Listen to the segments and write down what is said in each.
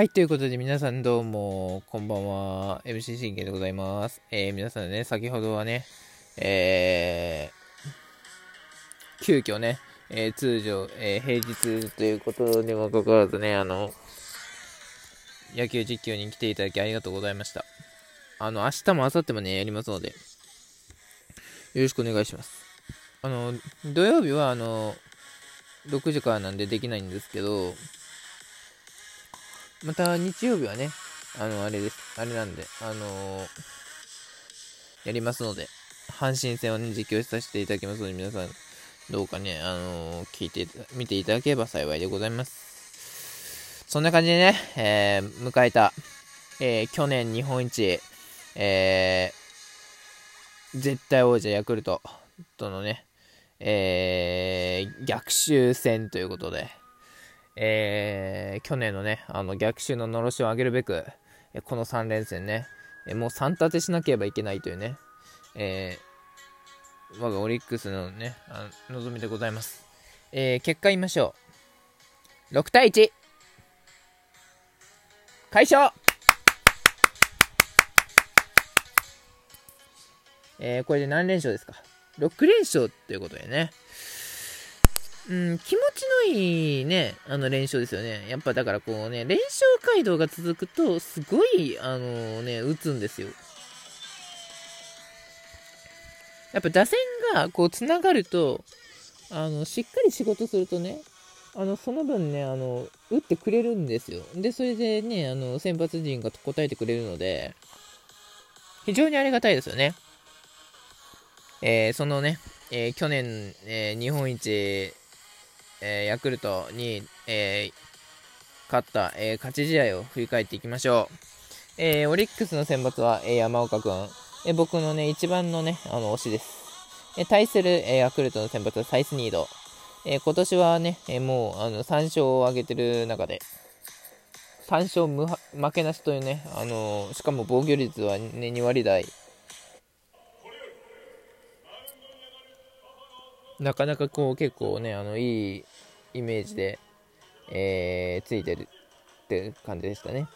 はい、ということで皆さんどうも、こんばんは。MC 信玄でございます。えー、皆さんね、先ほどはね、えー、急遽ね、えー、通常、えー、平日ということにもかかわらずね、あの、野球実況に来ていただきありがとうございました。あの、明日も明後日もね、やりますので、よろしくお願いします。あの、土曜日は、あの、6時からなんでできないんですけど、また日曜日はね、あの、あれです。あれなんで、あのーやりますので、阪神戦をね、実況させていただきますので、皆さん、どうかね、あのー聞いて、見ていただければ幸いでございます。そんな感じでね、えー迎えた、えー去年日本一、えー絶対王者ヤクルトとのね、えー逆襲戦ということで、えー去年のね、あの逆襲ののろしを上げるべく、この3連戦ね、もう3立てしなければいけないというね、えー我がオリックスのね、あ望みでございます。えー結果言いましょう。6対1。快勝えーこれで何連勝ですか ?6 連勝ということでね。うん、気持ちのいいね、あの連勝ですよね。やっぱだからこうね、連勝街道が続くと、すごい、あのね、打つんですよ。やっぱ打線がこう、つながると、あの、しっかり仕事するとね、あの、その分ね、あの、打ってくれるんですよ。で、それでね、あの、先発陣が答えてくれるので、非常にありがたいですよね。えーそのね、えー去年、えー日本一、えーヤクルトに、えー勝った、えー勝ち試合を振り返っていきましょう。えーオリックスの選抜は、えー山岡君、えー僕のね、一番のね、あの、推しです。えー対する、えーヤクルトの選抜はサイスニード。えー今年はね、えーもう、あの、3勝を挙げてる中で、3勝無負けなしというね、あのしかも防御率は、ね、2割台。なかなかこう結構ね、あのいいイメージで、えーついてるって感じでしたね。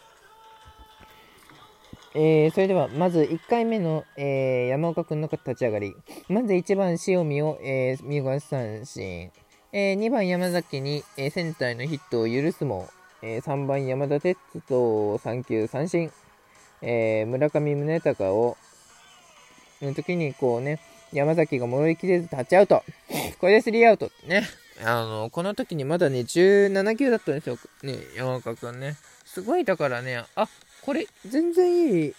えーそれではまず1回目の、えー山岡君の立ち上がり。まず1番塩見を、えー見逃し三振。え2番山崎に、えーセンターへのヒットを許すも、え3番山田哲人3球三振。えー村上宗隆を、の時にこうね、山崎が戻りきれずタッチアウト。これでスリーアウトって。ね。あの、この時にまだね、17球だったんですよ。ね、山岡くんね。すごい、だからね、あ、これ、全然いい。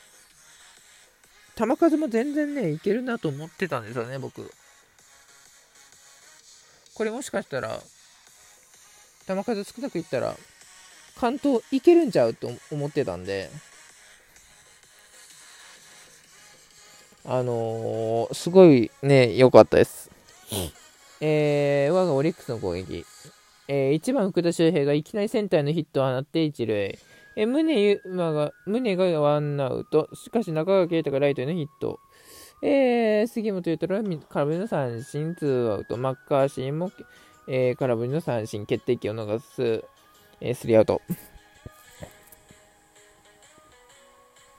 球数も全然ね、いけるなと思ってたんですよね、僕。これもしかしたら、球数少なくいったら、関東いけるんちゃうと思ってたんで、あのーすごいね、良かったです。えー、我がオリックスの攻撃。えー1番福田周平がいきなりセンターのヒットを放って一塁。えー、宗ゆまが、宗がワンアウト。しかし中川圭太がライトへのヒット。えー、杉本裕太郎は空振りの三振、ツーアウト。マッカーシーも、えー空振りの三振、決定機を逃す、えースリーアウト。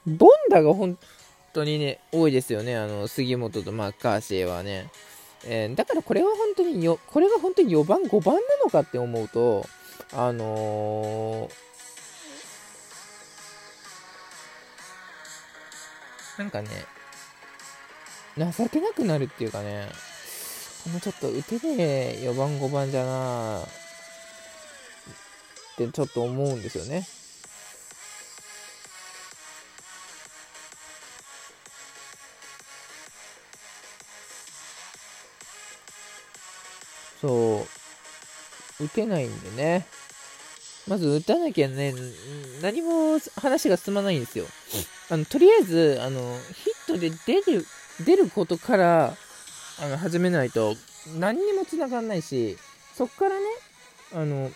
ボンダが本当にね、多いですよね。あの、杉本とマッカーシーはね。えーだからこれは本当によ、これが本当に4番、5番なのかって思うと、あのーなんかね、情けなくなるっていうかね、このちょっと打てねえ4番、5番じゃなってちょっと思うんですよね。そう、打てないんでね。まず打たなきゃね、何も話が進まないんですよ。あのとりあえずあの、ヒットで出る出ることからあの始めないと何にもつながんないし、そっからね、あの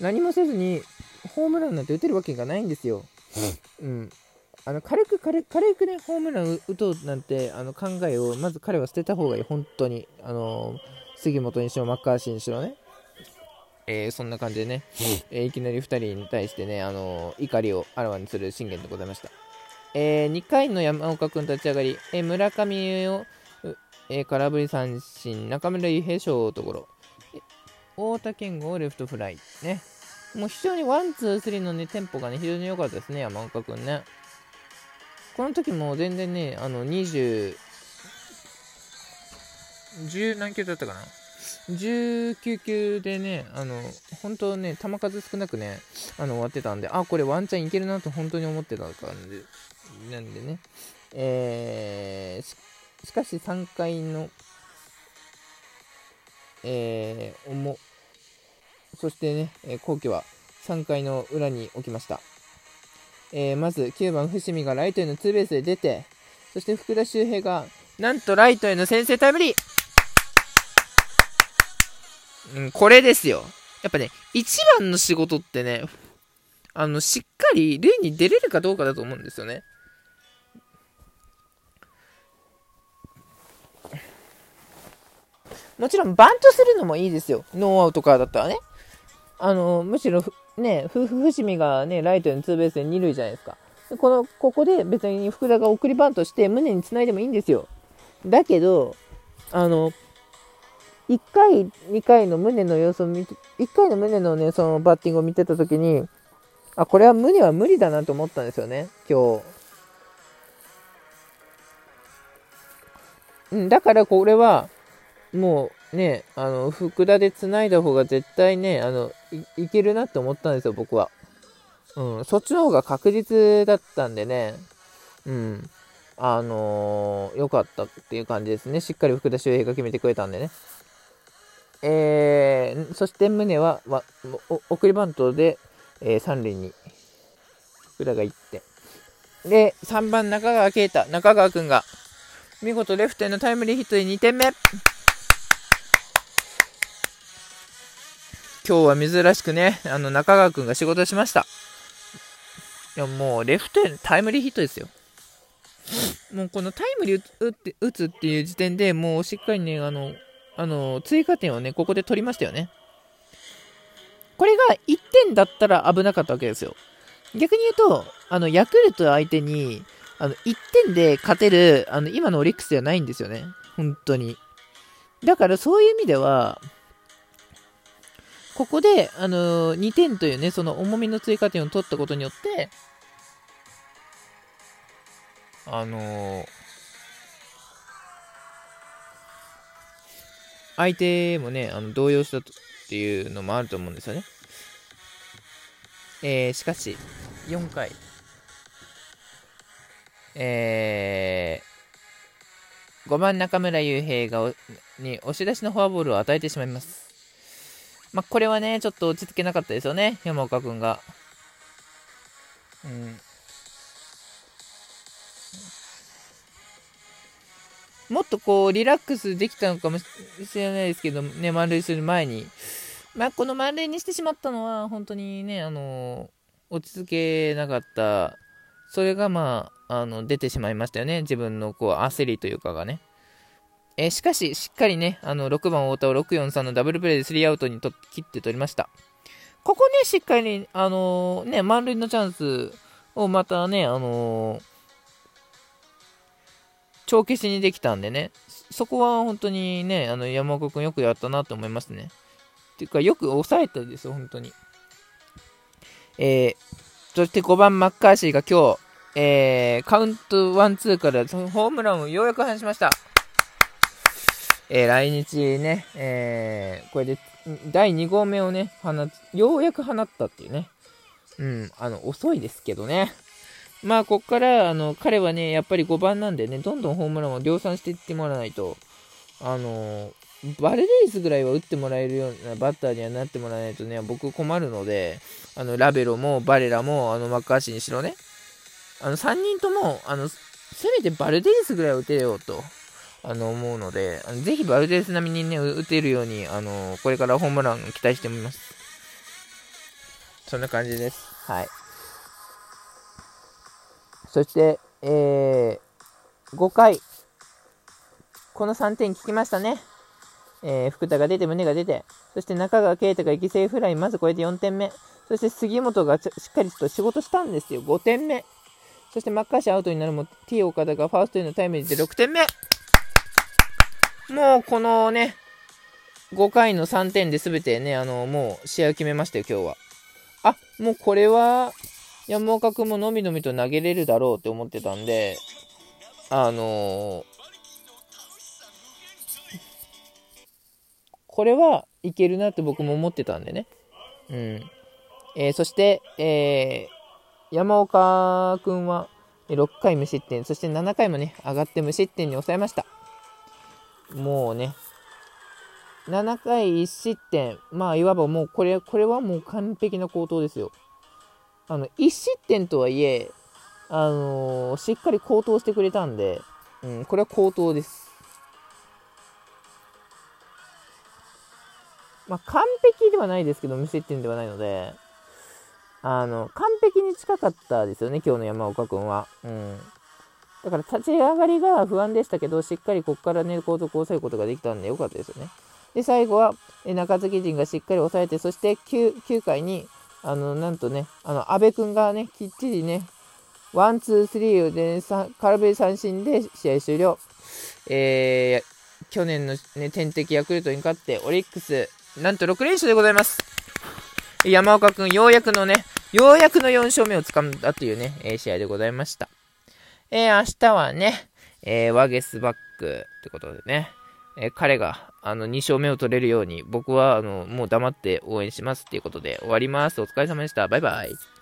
何もせずにホームランなんて打てるわけがないんですよ。うん、あの軽く軽く軽くね、ホームラン打とうなんてあの考えをまず彼は捨てた方がいい、本当に。あの杉本にしろ、マッカーシーにしろね。えー、そんな感じでね、えー、いきなり2人に対してね、あの怒りをあらわにする信玄でございました。え2回の山岡君立ち上がり、え村上を、え空振り三振、中村悠平ショートゴロ、太田賢吾レフトフライ、ね。もう非常に one、two、three のね、テンポがね、非常に良かったですね、山岡君ね。この時も全然ね、あの、20、10何球だったかな？19球でね、あの、本当ね、球数少なくね、あの、終わってたんで、あ、これワンチャンいけるなと本当に思ってた感じ。なんでね、えー、しかし3回の、えー、おも、そしてね、え後期は3回の裏に起きました。えー、まず9番伏見がライトへのツーベースで出て、そして福田周平がなんとライトへの先制タイムリー。うん、これですよ。やっぱね、一番の仕事ってね、あの、しっかり塁に出れるかどうかだと思うんですよね。もちろんバントするのもいいですよ。ノーアウトからだったらね。あの、むしろ、ね、夫婦伏見がね、ライトにツーベースで二塁じゃないですか。この、ここで別に福田が送りバントして胸につないでもいいんですよ。だけど、あの、1回、2回の胸の様子を見て、1回の胸のね、そのバッティングを見てたときに、あ、これは胸は無理だなと思ったんですよね、今日。うん、だからこれは、もうね、あの、福田で繋いだ方が絶対ね、あの、いけるなって思ったんですよ、僕は。うん、そっちの方が確実だったんでね、うん、あのー、良かったっていう感じですね。しっかり福田周平が決めてくれたんでね。えー、そして宗は送りバントで、えー、三塁に福田が行って。で、3番中川圭太、中川くんが見事レフトへのタイムリーヒットで2点目。今日は珍しくね、あの中川くんが仕事しました。いや、もうレフトへのタイムリーヒットですよ。もうこのタイムリー打って打つっていう時点でもうしっかりね、あの、あの、追加点をね、ここで取りましたよね。これが1点だったら危なかったわけですよ。逆に言うと、あの、ヤクルト相手に、あの、1点で勝てる、あの、今のオリックスではないんですよね。本当に。だからそういう意味では、ここで、あの2点というね、その重みの追加点を取ったことによって、あのー、相手もね、あの動揺したっていうのもあると思うんですよね。えー、しかし、4回、えー、5番中村悠平がに押し出しのフォアボールを与えてしまいます。まあ、これはね、ちょっと落ち着けなかったですよね、山岡君が。うん。もっとこう、リラックスできたのかもしれないですけど、ね、満塁する前に。まあ、この満塁にしてしまったのは、本当にね、あの落ち着けなかった、それがまあ、あの、出てしまいましたよね。自分のこう、焦りというかがね。え、しかし、しっかりね、あの、6番太田を643のダブルプレーで3アウトにと切って取りました。ここね、しっかり、あの、ね、満塁のチャンスをまたね、あの帳消しにできたんでね、そこは本当にね、あの山岡君よくやったなと思いますね。っていうか、よく抑えたんですよ、本当に。えー、そして5番マッカーシーが今日、えー、カウント1、2からホームランをようやく放しました。えー、来日ね、えー、これで第2号目をね、放つようやく放ったっていうね。うん、あの、遅いですけどね。まあ、ここから、あの、彼はね、やっぱり5番なんでね、どんどんホームランを量産していってもらわないと、あの、バレレースぐらいは打ってもらえるようなバッターにはなってもらわないとね、僕困るので、あの、ラベロもバレラも、あの、マッカーシーにしろね、あの、3人とも、あの、せめてバルデースぐらい打てようと、あの、思うので、あのぜひバルデース並みにね、打てるように、あの、これからホームラン期待してみます。そんな感じです。はい。そして、えー、5回、この3点聞きましたね。えー、福田が出て、胸が出て、そして中川圭太が犠牲フライ、まずこれで4点目。そして杉本がしっかりと仕事したんですよ、5点目。そしてマッカーシーアウトになるも、T 岡田がファーストへのタイムリーで6点目。もうこのね、5回の3点で全てね、あの、もう試合を決めましたよ、今日は。あ、もうこれは、山岡君ものびのびと投げれるだろうって思ってたんで、あのー、これはいけるなって僕も思ってたんでね。うん。えー、そして、えー、山岡君は6回無失点、そして7回もね、上がって無失点に抑えました。もうね、7回1失点、まあ、いわばもうこれ、これはもう完璧な好投ですよ。あの、1失点とはいえ、あのー、しっかり好投してくれたんで、うん、これは好投です。まあ、完璧ではないですけど、無失点ではないので、あの、完璧に近かったですよね、今日の山岡君は。うん。だから立ち上がりが不安でしたけど、しっかりここからね、後続を抑えることができたんでよかったですよね。で、最後は、中継ぎ陣がしっかり抑えて、そして 9, 9回に、あの、なんとね、あの、安部君がね、きっちりね、 one、two、three で、ね、空振り三振で試合終了。えー、去年のね、天敵ヤクルトに勝って、オリックス、なんと6連勝でございます。山岡君、ようやくのね、ようやくの4勝目をつかんだというね、えー、試合でございました。えー、明日はね、えー、ワゲスパックってことでね、え、彼があの2勝目を取れるように僕はあのもう黙って応援しますっていうことで終わります。お疲れ様でした。バイバイ。